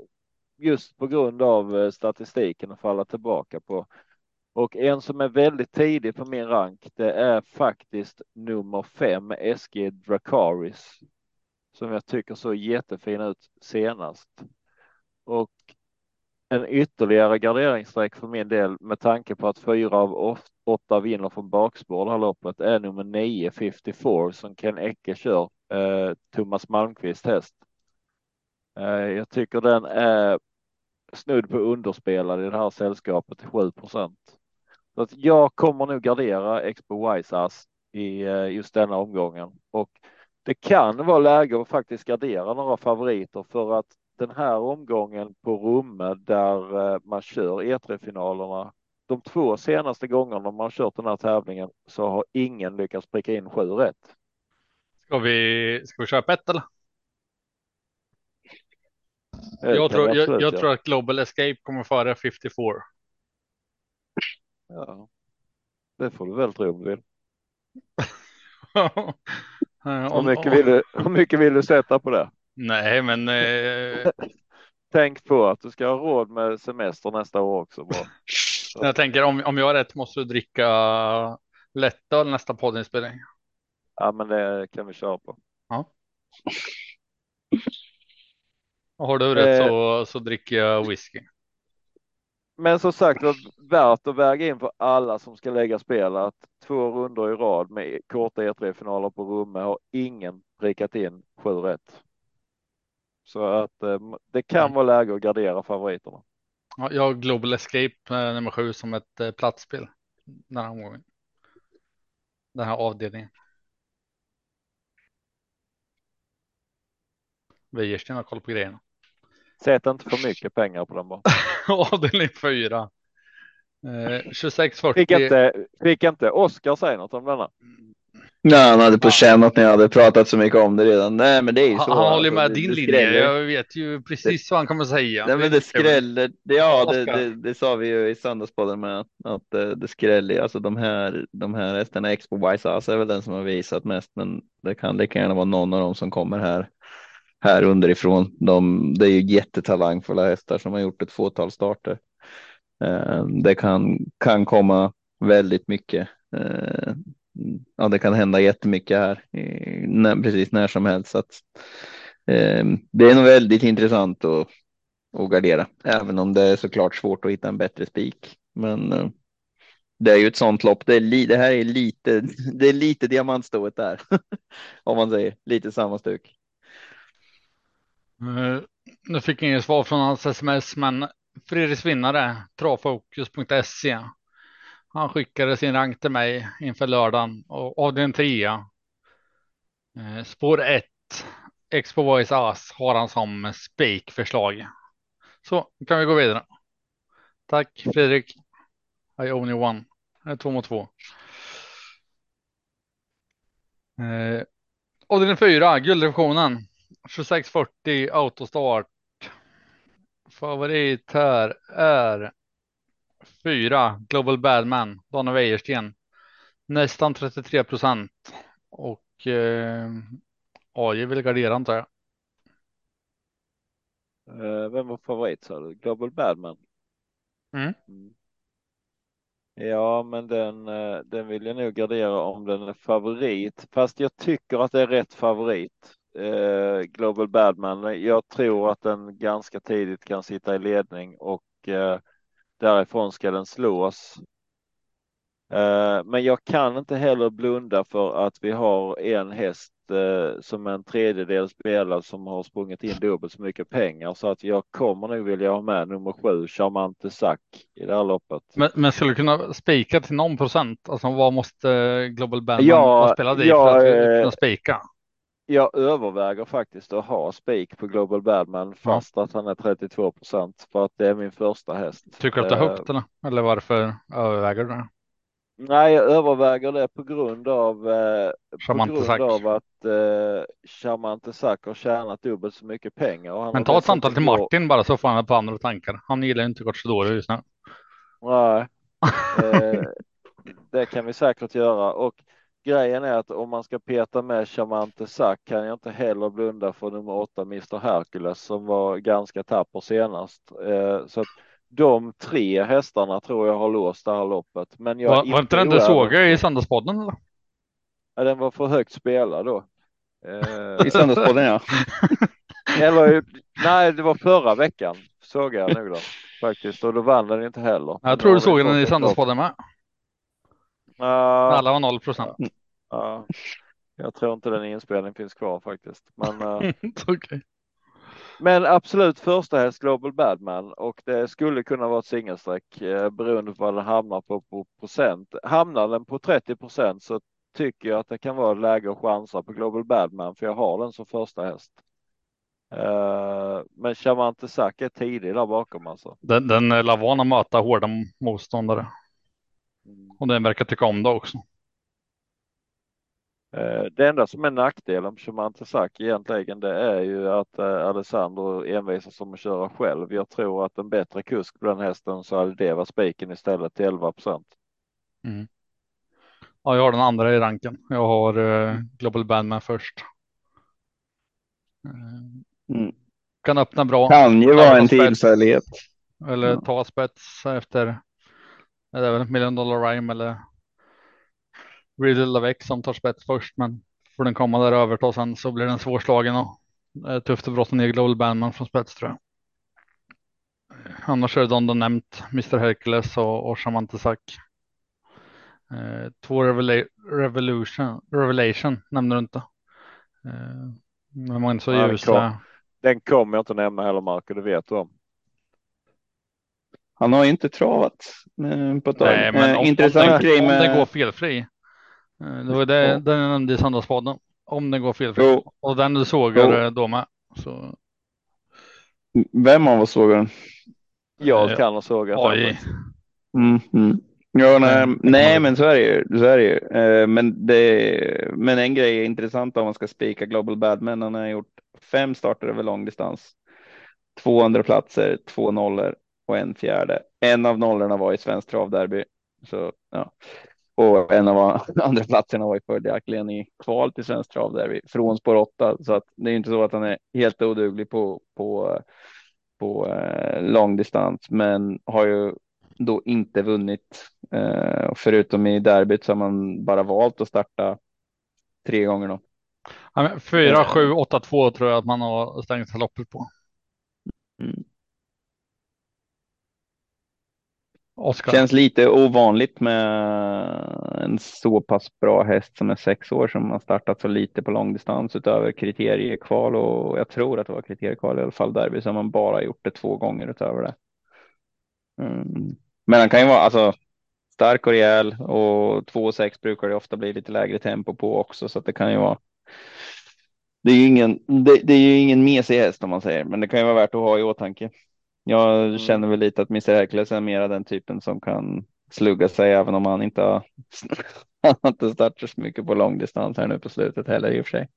Speaker 3: just på grund av eh, statistiken att falla tillbaka på. Och en som är väldigt tidig på min rank, det är faktiskt nummer fem, SG Dracaris. Som jag tycker såg jättefin ut senast. Och en ytterligare garderingsstreck för min del med tanke på att fyra av åtta vinner från bakspår det här loppet är nummer 9 54 som Ken Ecke kör, eh, Thomas Malmqvist häst. Eh, jag tycker den är snudd på underspelad i det här sällskapet 7 procent. Så att jag kommer nog gardera Expo Wise Ass i eh, just denna omgången och det kan vara läge att faktiskt gardera några favoriter för att den här omgången på Rumme där eh, man kör E3-finalerna. De två senaste gångerna man kört den här tävlingen så har ingen lyckats pricka in sju rätt.
Speaker 1: Ska vi, ska vi köpa ett eller? Jag tror, jag, jag tror att Global Escape kommer före 54.
Speaker 3: Ja, det får du väl tro om du vill. hur, mycket vill du, hur mycket vill du sätta på det?
Speaker 1: Nej, men. Eh...
Speaker 3: Tänk på att du ska ha råd med semester nästa år också. Bra.
Speaker 1: jag tänker om, om jag har rätt måste du dricka lättöl nästa poddinspelning.
Speaker 3: Ja, men det kan vi köra på.
Speaker 1: Ja. Och har du rätt eh... så, så dricker jag whisky.
Speaker 3: Men som sagt, det värt att väga in för alla som ska lägga spel att två runder i rad med korta E3-finaler på Rumme har ingen prickat in sju rätt. Så att eh, det kan mm. vara läge att gardera favoriterna.
Speaker 1: Ja, jag har Global Escape eh, nummer sju som ett eh, platsspel den här omgången. Den här avdelningen. Wäjersten har koll på grejerna.
Speaker 3: Sätt inte för mycket pengar på den bara.
Speaker 1: Avdelning fyra. Eh, 26 40.
Speaker 3: Fick inte, fick inte Oskar säga något om denna?
Speaker 2: Nej, han hade på känn att ni hade pratat så mycket om det redan. Nej, men det är ju så.
Speaker 1: Han, han håller med alltså, din linje. Jag vet ju precis det, vad han kommer säga.
Speaker 2: Nej, men det skräller. Det, ja, det, det, det, sa vi ju i söndagspodden med att, att eh, det skräller. Alltså de här, de här hästarna, Expo Wise är väl den som har visat mest, men det kan lika gärna vara någon av dem som kommer här här underifrån. De, det är ju jättetalangfulla hästar som har gjort ett fåtal starter. Eh, det kan, kan komma väldigt mycket eh, ja, det kan hända jättemycket här när, precis när som helst. Så att, eh, det är nog väldigt intressant att, att gardera, även om det är såklart svårt att hitta en bättre spik. Men eh, det är ju ett sånt lopp. Det, är li, det här är lite, det är lite diamantstået där, om man säger lite samma stuk.
Speaker 1: Eh, nu fick jag inget svar från hans sms, men Fredriks vinnare, travfokus.se han skickade sin rank till mig inför lördagen och av den trea. Eh, spår 1. Expo Voice As har han som spikförslag. Så kan vi gå vidare. Tack Fredrik. I only one. Två mot två. Eh, Avdelning fyra, guldrevisionen. 2640 autostart. Favorit här är Fyra, Global Badman, Daniel Wäjersten. Nästan 33 procent. Och eh, AJ vill gardera antar jag.
Speaker 3: Uh, vem var favorit sa du? Global Badman?
Speaker 1: Mm. mm.
Speaker 3: Ja, men den, eh, den vill jag nog gardera om den är favorit. Fast jag tycker att det är rätt favorit. Eh, Global Badman. Jag tror att den ganska tidigt kan sitta i ledning och eh, Därifrån ska den slås. Eh, men jag kan inte heller blunda för att vi har en häst som en tredjedel spelare som har sprungit in dubbelt så mycket pengar så att jag kommer nog vilja ha med nummer sju, Charmante Sack i det här loppet.
Speaker 1: Men, men skulle du kunna spika till någon procent? Alltså vad måste Global Bandman
Speaker 3: Ja,
Speaker 1: spela dig
Speaker 3: ja,
Speaker 1: för att kunna spika?
Speaker 3: Jag överväger faktiskt att ha spik på Global Badman fast att han är 32 procent för att det är min första häst.
Speaker 1: Tycker du att det är högt eller? Eller varför överväger du det?
Speaker 3: Nej, jag överväger det på grund av, eh, på grund av att eh, Charmante Sack har tjänat dubbelt så mycket pengar.
Speaker 1: Men ta ett samtal till Martin bara så får han på andra tankar. Han gillar inte Cortadoro just nu.
Speaker 3: Nej, eh, det kan vi säkert göra och grejen är att om man ska peta med Charmante Sack kan jag inte heller blunda för nummer åtta Mr Hercules som var ganska tapper senast. Eh, så att de tre hästarna tror jag har låst det här loppet. Men jag
Speaker 1: Var, var inte den du såg i Söndagspodden? Eller?
Speaker 3: Ja, den var för högt spelad då. Eh,
Speaker 2: I Söndagspodden ja.
Speaker 3: eller nej, det var förra veckan såg jag nog den faktiskt och då vann den inte heller.
Speaker 1: Jag tror du såg den i. Söndagspodden med. Alla var noll procent.
Speaker 3: Ja, jag tror inte den inspelningen finns kvar faktiskt. Men, eh,
Speaker 1: Okej.
Speaker 3: men absolut första häst Global Badman och det skulle kunna vara ett singelsträck eh, beroende på vad den hamnar på, på procent. Hamnar den på 30 procent så tycker jag att det kan vara läge att chansa på Global Badman för jag har den som första häst. Eh, men Chamante Sack är tidig där bakom alltså.
Speaker 1: Den, den van att möta hårda motståndare och den verkar tycka om det också.
Speaker 3: Eh, Det enda som är nackdelen på Chamante Sack egentligen det är ju att eh, Alessandro envisas om att köra själv. Jag tror att en bättre kusk på den hästen så hade det varit spiken istället till 11 procent.
Speaker 1: Mm. Ja, jag har den andra i ranken. Jag har eh, Global Bandman först.
Speaker 2: Mm.
Speaker 1: kan öppna bra
Speaker 2: Kan ju vara en tillfällighet.
Speaker 1: eller ta spets efter. Det är väl million dollar rhyme eller Really Lavec som tar spets först, men får den komma där över och sen så blir den svårslagen och är tufft att brotta ner Global Bandman från spets tror jag. Annars är det de de nämnt, Mr Hercules och, och Chamante Sack. Eh, två Revela Revolution, Revelation nämnde du inte. Eh, men man så ljus.
Speaker 3: kom.
Speaker 1: eh,
Speaker 3: Den kommer jag inte nämna heller Marco, det vet du om.
Speaker 2: Han har ju inte travat eh, på ett tag.
Speaker 1: Nej, men
Speaker 2: Eh,
Speaker 1: om,
Speaker 2: intressant
Speaker 1: om, den,
Speaker 2: grej
Speaker 1: om
Speaker 2: med...
Speaker 1: den går felfri. Eh, det var det
Speaker 2: Ja.
Speaker 1: den jag nämnde i Söndagspodden. Om den går felfri.
Speaker 2: Jo.
Speaker 1: Och den du såg
Speaker 2: Jo.
Speaker 1: är då med. Så,
Speaker 2: Vem av oss såg den?
Speaker 3: Jag kan ha sågat den.
Speaker 2: Mm, mm. Ja, nej, nej men så är det ju. Så är det ju. Eh, men, det, men en grej är intressant om man ska spika Global Badman. Han har gjort fem starter över långdistans. Två andra platser, två nollor och en fjärde. En av nollorna var i Svensk Travderby. Så, ja. Och en av andra platserna var ju följaktligen i kval till Svensk Travderby från spår 8. Så att det är inte så att han är helt oduglig på, på, på eh, långdistans, men har ju då inte vunnit. Eh, förutom i derbyt så har man bara valt att starta tre gånger då.
Speaker 1: Ja, men 4, 7, 8, 2 tror jag att man har stängt loppet på.
Speaker 2: Mm.
Speaker 1: Oscar.
Speaker 2: Känns lite ovanligt med en så pass bra häst som är sex år som har startat så lite på långdistans utöver kriteriekval och jag tror att det var kriteriekval i alla fall derby som har man bara gjort det två gånger utöver det. Mm. Men han kan ju vara alltså stark och rejäl och 2,6 brukar det ofta bli lite lägre tempo på också så att det kan ju vara. Det är ju ingen, det, det är ju ingen mesig häst om man säger, men det kan ju vara värt att ha i åtanke. Jag
Speaker 3: Mm.
Speaker 2: känner väl lite att Mr Hercules är mera den typen som kan slugga sig även om han inte har, han har inte startat så mycket på långdistans här nu på slutet heller i och för sig.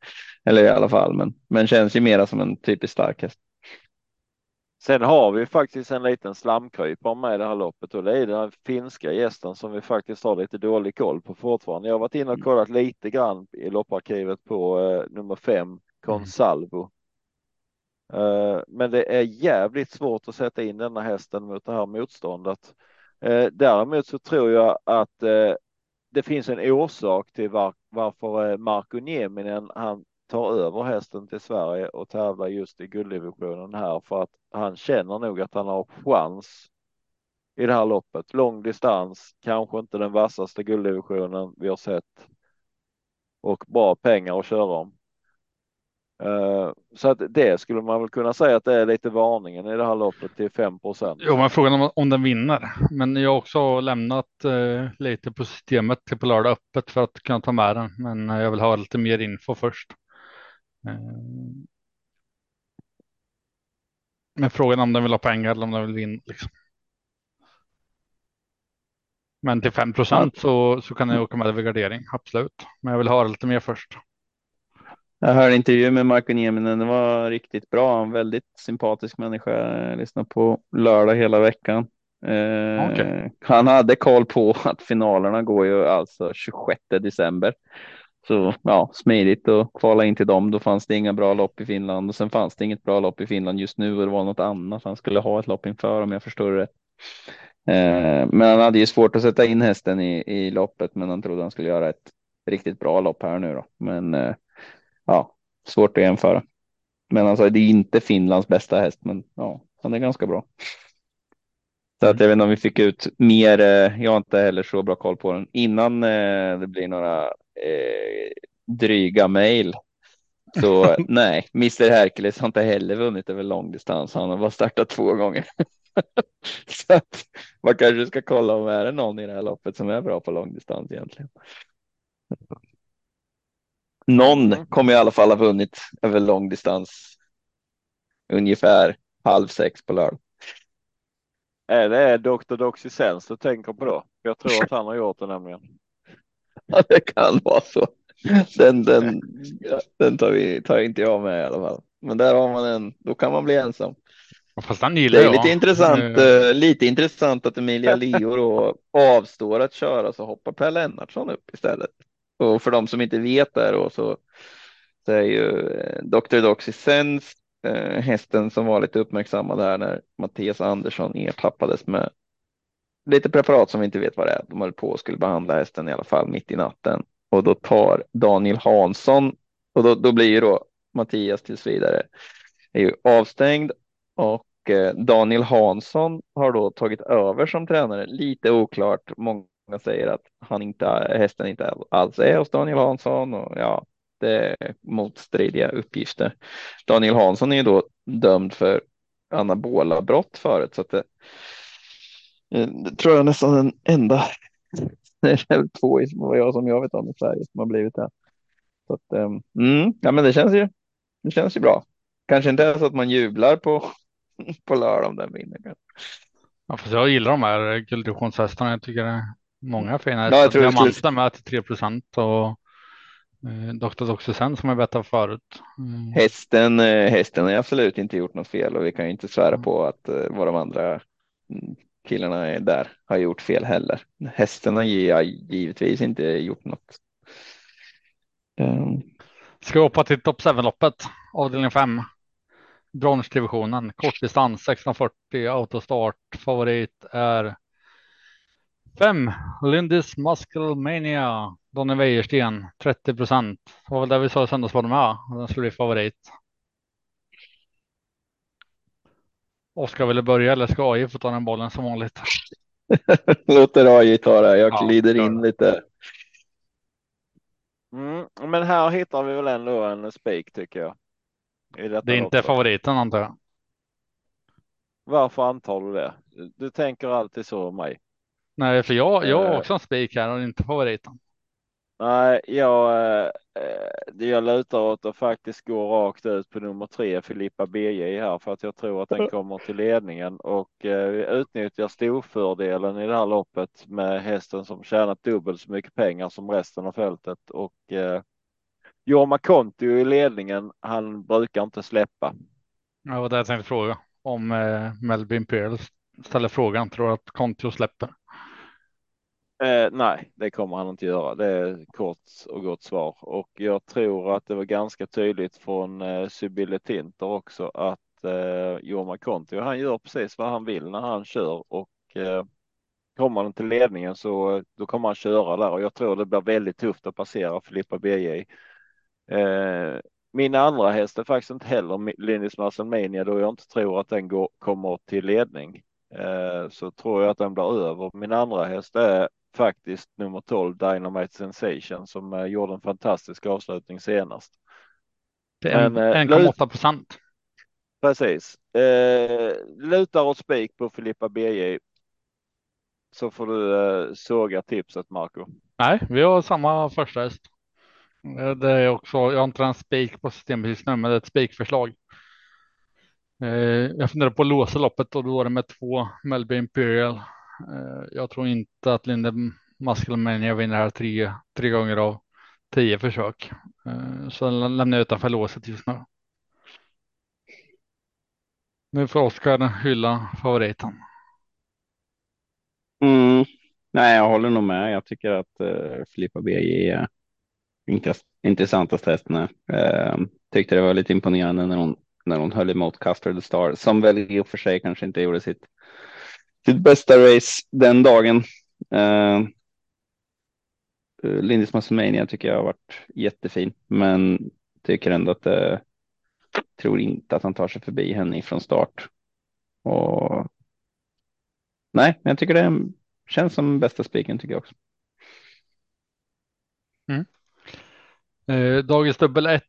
Speaker 2: Eller i alla fall, men, men känns ju mera som en typisk stark häst.
Speaker 3: Sen har vi faktiskt en liten slamkrypare med i det här loppet och det är den finska gästen som vi faktiskt har lite dålig koll på fortfarande. Jag har varit inne och kollat lite grann i lopparkivet på eh, nummer fem, Consalvo. Eh, men det är jävligt svårt att sätta in denna hästen mot det här motståndet. Eh, däremot så tror jag att eh, det finns en orsak till var, varför Marko Nieminen han tar över hästen till Sverige och tävlar just i gulddivisionen här för att han känner nog att han har chans i det här loppet. Lång distans, kanske inte den vassaste gulddivisionen vi har sett. Och bra pengar att köra om. Uh, så att det skulle man väl kunna säga att det är lite varningen i det här loppet till 5%
Speaker 1: Jo, men frågan om, om den vinner. Men jag har också lämnat uh, lite på systemet till på lördag öppet för att kunna ta med den. Men uh, jag vill ha lite mer info först. Men frågan om den vill ha pengar eller om den vill vinna. Liksom. Men till 5 procent så, så kan jag åka med över gardering, absolut. Men jag vill ha lite mer först.
Speaker 2: Jag hörde intervju med Marko Nieminen. Det var riktigt bra. En väldigt sympatisk människa. Jag lyssnade på lördag hela veckan. Eh, okay. Han hade koll på att finalerna går ju alltså 26 december. Så ja, smidigt att kvala in till dem. Då fanns det inga bra lopp i Finland och sen fanns det inget bra lopp i Finland just nu och det var något annat. Han skulle ha ett lopp inför om jag förstår det. Eh, men han hade ju svårt att sätta in hästen i, i loppet, men han trodde han skulle göra ett riktigt bra lopp här nu då. Men eh, ja, svårt att jämföra. Men alltså, det är inte Finlands bästa häst, men ja, han är ganska bra. Så att jag vet inte om vi fick ut mer. Eh, jag har inte heller så bra koll på den innan eh, det blir några eh, dryga mejl. Så nej, Mr Hercules har inte heller vunnit över långdistans. Han har bara startat två gånger. så att man kanske ska kolla om det är någon i det här loppet som är bra på långdistans egentligen. Någon mm. kommer i alla fall ha vunnit över långdistans. Ungefär halv sex på lördag.
Speaker 3: Är det Dr. Doxysens du tänker på då? Jag tror att han har gjort det nämligen.
Speaker 2: Ja, det kan vara så. Den, den, den tar, vi, tar inte jag med i alla fall. Men där har man en, då kan man bli ensam.
Speaker 1: Fast han gillar det
Speaker 2: är lite intressant, uh, lite intressant att Emilia Leo då avstår att köra så hoppar Per Lennartsson upp istället. Och för de som inte vet där då så, så är ju Dr. Doxy Sense eh, hästen som var lite uppmärksammad här när Mattias Andersson ertappades med lite preparat som vi inte vet vad det är. De höll på och skulle behandla hästen i alla fall mitt i natten och då tar Daniel Hansson och då, då blir ju då Mattias tills vidare är ju avstängd och eh, Daniel Hansson har då tagit över som tränare. Lite oklart. Många säger att han inte, hästen inte alls är hos Daniel Hansson och ja, det är motstridiga uppgifter. Daniel Hansson är ju då dömd för anabola brott förut så att det, eh, det tror jag nästan den enda. Det är två som jag som jag vet om i Sverige som har blivit det. Så att, ehm, mm, ja, men det känns ju. Det känns ju bra. Kanske inte ens så att man jublar på på lördag om den vinner.
Speaker 1: Ja, fast jag gillar de här gulddivisionshästarna. Jag tycker det många fina. Ja, jag tror Diamanten skulle... med till 3 procent och eh, Dr. Doxysen som jag berättade förut.
Speaker 2: Mm. Hästen, eh, hästen har absolut inte gjort något fel och vi kan ju inte svära mm. på att eh, vad de andra mm, killarna är där har gjort fel heller. Hästen har givetvis inte gjort något.
Speaker 1: Um... Ska vi hoppa till topp 7-loppet, avdelning 5 bronsdivisionen, kortdistans 1640, autostart, favorit är 5. Lindis Muscle Mania, Donny Wäjersten 30 procent. Det var väl det vi sa i söndagsbaden med, den skulle bli favorit. Oskar ville börja eller ska AI få ta den bollen som vanligt?
Speaker 2: Låter AI ta det, jag glider ja, in lite.
Speaker 3: Mm, men här hittar vi väl ändå en spik tycker jag.
Speaker 1: Det är inte också. favoriten antar jag.
Speaker 3: Varför antar du det? Du tänker alltid så om mig.
Speaker 1: Nej, för jag, jag har eh. också en spik här och inte favoriten.
Speaker 3: Nej, jag, eh, det jag lutar åt att faktiskt gå rakt ut på nummer tre, Filippa BJ här, för att jag tror att den kommer till ledningen och eh, utnyttjar storfördelen i det här loppet med hästen som tjänat dubbelt så mycket pengar som resten av fältet och eh, Jorma Konti i ledningen. Han brukar inte släppa.
Speaker 1: Ja, det var det jag tänkte fråga om eh, Melvin Pearl ställer frågan. Tror att Kontio släpper?
Speaker 3: Eh, nej, det kommer han inte göra. Det är kort och gott svar och jag tror att det var ganska tydligt från eh, Sibylle Tinter också att eh, Jorma Kontio, han gör precis vad han vill när han kör och eh, kommer han till ledningen så då kommer han köra där och jag tror det blir väldigt tufft att passera Filippa BJ Eh, min andra häst är faktiskt inte heller Linus Mania då jag inte tror att den går, kommer till ledning. Eh, så tror jag att den blir över. Min andra häst är faktiskt nummer 12 Dynamite Sensation som eh, gjorde en fantastisk avslutning senast.
Speaker 1: Det är 1,8 procent.
Speaker 3: Precis. Eh, lutar åt spik på Filippa BJ. Så får du eh, såga tipset Marco.
Speaker 1: Nej, vi har samma första häst. Eh, det är också, jag har inte en spik på systemet just nu, men det är ett spikförslag. Eh, jag funderar på att låsa loppet och då är det med två Melby Imperial. Eh, jag tror inte att Linde Maskelmania vinner här tre, tre gånger av tio försök. Eh, så den lämnar jag utanför låset just nu. Nu får Oskar hylla favoriten.
Speaker 2: Mm. Nej, jag håller nog med. Jag tycker att uh, Filippa B är intressantast hästen. Uh, tyckte det var lite imponerande när hon, när hon höll emot Custard the Star, som väl i och för sig kanske inte gjorde sitt, sitt bästa race den dagen. Uh, Lindis Massimania tycker jag har varit jättefin, men tycker ändå att uh, tror inte att han tar sig förbi henne från start. Och nej, men jag tycker det känns som bästa spiken tycker jag också.
Speaker 1: Mm. Eh, dagens dubbel 1,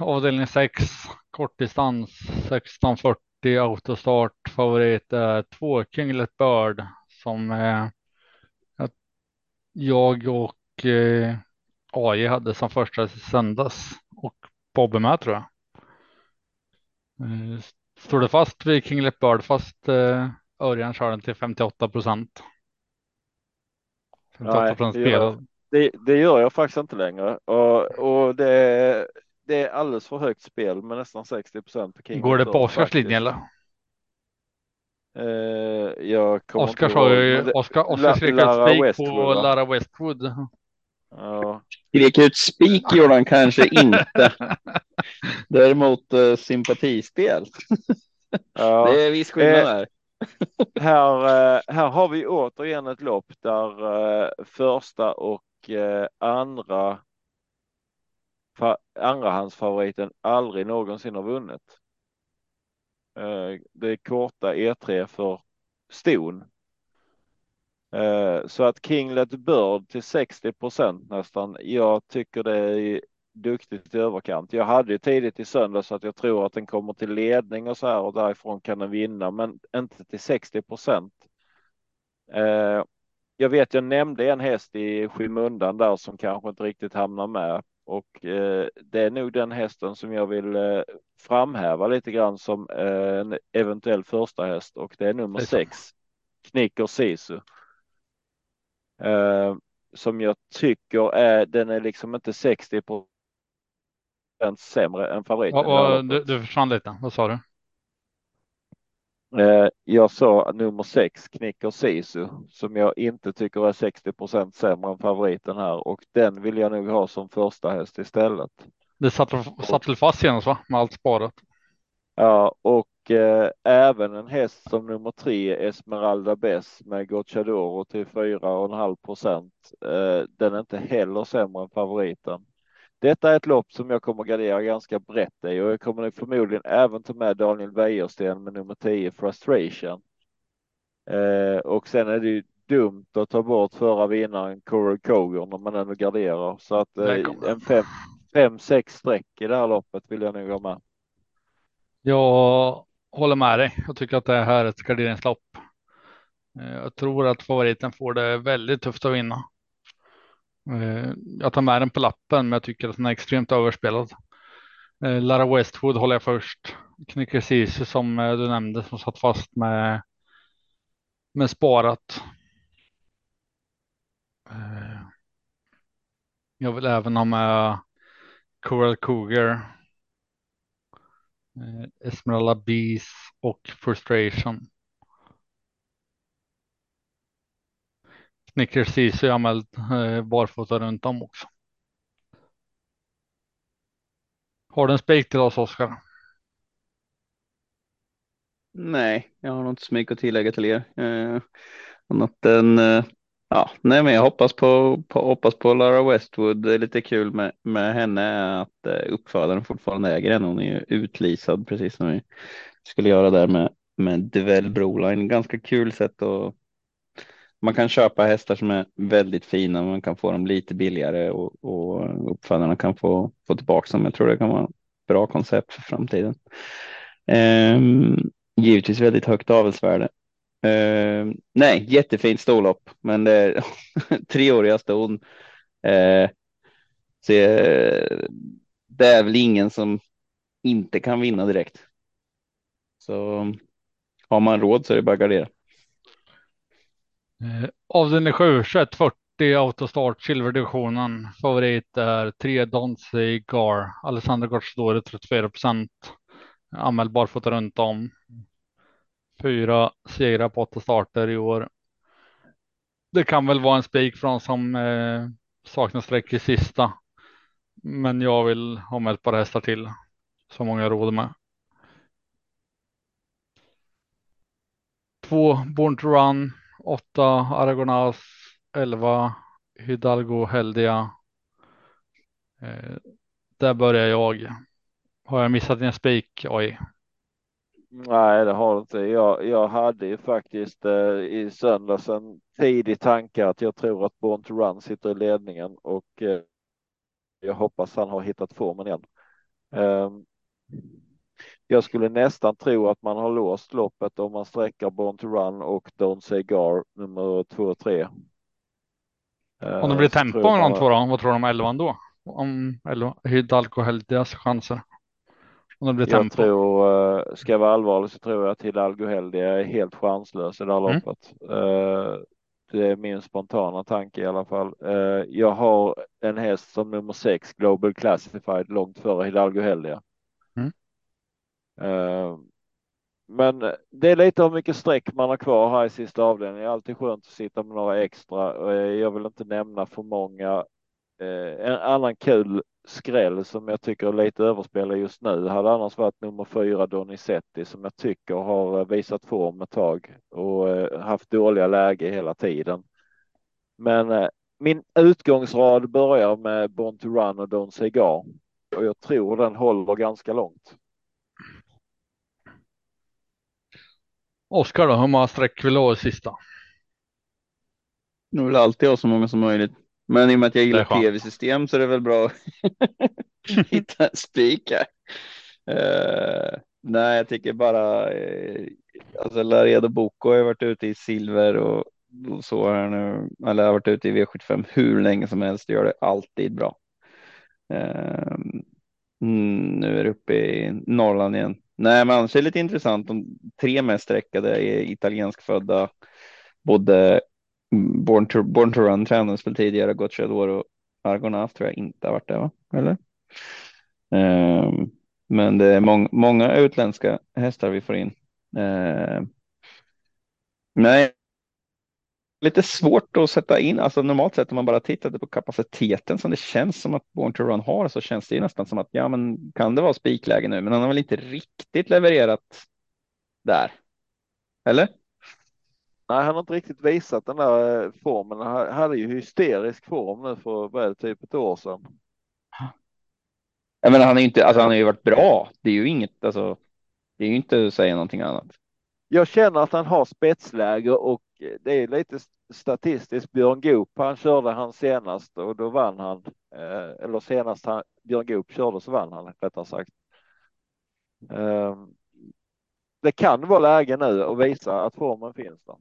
Speaker 1: avdelning 6, kortdistans 1640 autostart. Favorit är två Kinglet Bird som eh, jag och eh, AJ hade som första söndags och Bob är med tror jag. Eh, står det fast vid Kinglet Bird fast eh, Örjan kör den till 58 procent.
Speaker 3: 58 procent spelad. Det, det, gör jag faktiskt inte längre och, och det, det är alldeles för högt spel med nästan 60 procent på.
Speaker 1: Går det på Oskars linje eller?
Speaker 3: Uh, jag
Speaker 1: Oskar sa ju, Oskar, Oskar skrek ett spik på Lara Westwood.
Speaker 2: Ja. Skrek ut spik gjorde han kanske inte. Däremot uh, sympatispel. Ja. Det är viss skillnad där.
Speaker 3: Eh, här, uh, här har vi återigen ett lopp där uh, första och uh, andra andrahandsfavoriten aldrig någonsin har vunnit. Eh, det är korta E3 för ston eh, så att Kinglet Bird till 60 procent nästan. Jag tycker det är duktigt i överkant. Jag hade ju tidigt i söndag så att jag tror att den kommer till ledning och så här och därifrån kan den vinna, men inte till 60 procent. Eh, jag vet, jag nämnde en häst i skymundan där som kanske inte riktigt hamnar med och eh, det är nog den hästen som jag vill framhäva lite grann som en eventuell första häst och det är nummer sex. Knicker Sisu. Eh, som jag tycker är, den är liksom inte 60 procent sämre än favoriten.
Speaker 1: Ja, du, du försvann lite, vad sa du?
Speaker 3: Eh, jag sa nummer sex, Knicker Sisu, som jag inte tycker är 60 procent sämre än favoriten här och den vill jag nog ha som första häst istället.
Speaker 1: Det satt, satt väl fast senast va, med allt sparat?
Speaker 3: Ja, och eh, även en häst som nummer tre, Esmeralda Bess med Gocciadoro till 4,5 procent. Eh, den är inte heller sämre än favoriten. Detta är ett lopp som jag kommer gardera ganska brett i och jag kommer förmodligen även ta med Daniel Wäjersten med nummer 10 Frustration. Eh, och sen är det ju dumt att ta bort förra vinnaren Coral Cogan om man ändå garderar så att eh, en fem, fem, sex streck i det här loppet vill jag nog ha med.
Speaker 1: Jag håller med dig. Jag tycker att det här är ett garderingslopp. Eh, jag tror att favoriten får det väldigt tufft att vinna. Eh, jag tar med den på lappen, men jag tycker att den är extremt överspelad. Eh, Lara Westwood håller jag först. Knicker Sisu som eh, du nämnde som satt fast med med sparat. Jag vill även ha med Coral Cougar Esmeralda Bees och Frustration. Snickers CC är anmäld eh, barfota runt om också. Har du en spik till oss Oskar?
Speaker 2: Nej, jag har inte så mycket att tillägga till er. Eh, annat än eh, Ja, nej, men jag hoppas på, på, hoppas på Lara Westwood. Det är lite kul med, med henne att eh, uppfödaren fortfarande äger henne. Hon är ju utlisad precis som vi skulle göra där med, med Duell Broline. Ganska kul sätt att man kan köpa hästar som är väldigt fina, man kan få dem lite billigare och, och uppfödarna kan få, få tillbaka dem. Jag tror det kan vara ett bra koncept för framtiden. Ehm, givetvis väldigt högt avelsvärde. Ehm, nej, jättefint storlopp, men det är treåriga ston. Ehm, så, det är väl ingen som inte kan vinna direkt. Så har man råd så är det bara att gardera.
Speaker 1: Eh, avdelning 7, 2140 autostart silverdivisionen. Favorit är 3 Donzy Gar. Alexander Garstadori 34 procent. Anmäld barfota runt om. Fyra segrar på åtta starter i år. Det kan väl vara en spik från som eh, saknar streck i sista. Men jag vill ha med ett par hästar till. Så många råd med. Två Born to Run, 8, Aragonas, elva Hidalgo Heldia. Eh, där börjar jag. Har jag missat en spik? Oj.
Speaker 3: Nej, det har du inte. Jag, jag hade ju faktiskt eh, i söndags en tidig tanke att jag tror att Born to Run sitter i ledningen och eh, jag hoppas han har hittat formen igen. Ehm, jag skulle nästan tro att man har låst loppet om man sträcker Born to Run och Don't Say Gar nummer två och tre.
Speaker 1: Om det blir tempo om de två då, vad tror du om elvan då? Om elva, Hidalgo Heldias chanser? Om det blir
Speaker 3: jag
Speaker 1: tempo.
Speaker 3: tror, ska jag vara allvarlig så tror jag att Hidalgo Heldia är helt chanslös i det här
Speaker 1: Mm.
Speaker 3: loppet. Uh, det är min spontana tanke i alla fall. Jag har en häst som nummer sex, Global Classified, långt före Hidalgo Heldia.
Speaker 1: Mm.
Speaker 3: Eh, men det är lite hur mycket streck man har kvar här i sista avdelningen. Det är alltid skönt att sitta med några extra. och Jag vill inte nämna för många. Eh, en annan kul skräll som jag tycker är lite överspelad just nu hade annars varit nummer fyra Donizetti som jag tycker har eh, visat form ett tag och haft dåliga läge hela tiden. Men min utgångsrad börjar med Born to Run och Don Cigar och jag tror den håller ganska långt.
Speaker 1: Oskar då, hur många streck vill du ha i sista?
Speaker 2: Nu vill alltid ha så många som möjligt. Men i och med att jag gillar tv-system så är det väl bra att hitta en spik här. Eh, nej, jag tycker bara, uh, alltså Laredo Boko har varit ute i silver och, och så här nu, eller har varit ute i V75 hur länge som helst, gör det alltid bra. Mm, nu är det uppe i Norrland igen. Nej, men annars är det lite intressant. De tre mest sträckade är italienskfödda, både Born to, Born to Run tränades väl tidigare, Gocciador och Argonaut tror jag inte har varit där, va? Eller? Um, men det är mång, många utländska hästar vi får in. Uh, nej, lite svårt att sätta in. Alltså normalt sett om man bara tittade på kapaciteten som det känns som att Born to Run har så känns det ju nästan som att ja, men kan det vara spikläge nu? Men han har väl inte riktigt levererat där. Eller?
Speaker 3: Nej, han har inte riktigt visat den där eh, formen. Han hade ju hysterisk form nu för vad typ ett år sedan.
Speaker 2: Jag menar, han är inte, alltså han har ju varit bra. Det är ju inget, alltså. Det är ju inte att säga någonting annat.
Speaker 3: Jag känner att han har spetsläge och Eh, det är lite statistiskt. Björn Goop, han körde han senast och då vann han. Eh, eller senast han, Björn Goop körde så vann han rättare sagt. Eh, det kan vara läge nu att visa att formen finns där.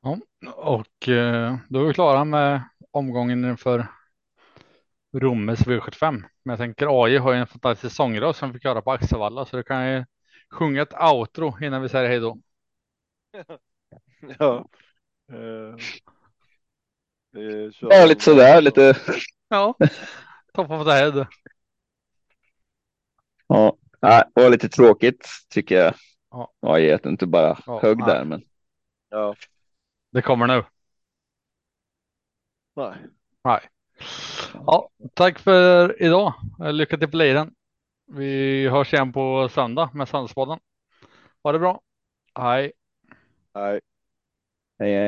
Speaker 1: Ja, och eh, då är vi klara med omgången inför Rommes V75. Men jag tänker AI har ju en fantastisk sångröst som vi fick höra på Axevalla så det kan ju sjunga ett outro innan vi säger hej då.
Speaker 3: Ja. Eh, det kör
Speaker 2: Ja, lite sådär, lite.
Speaker 1: Ja, top of the head.
Speaker 2: Ja, nej, det var lite tråkigt tycker jag.
Speaker 1: Ja.
Speaker 2: Ja, jag vet inte bara
Speaker 1: Ja,
Speaker 2: högg
Speaker 1: nej.
Speaker 2: där, men
Speaker 3: Ja,
Speaker 1: Det kommer nu.
Speaker 3: nej.
Speaker 1: Nej. Ja, tack för idag. Lycka till på liren. Vi hörs igen på söndag med Söndagspodden. Ha det bra. Hej.
Speaker 3: Nej.
Speaker 2: hej, hej.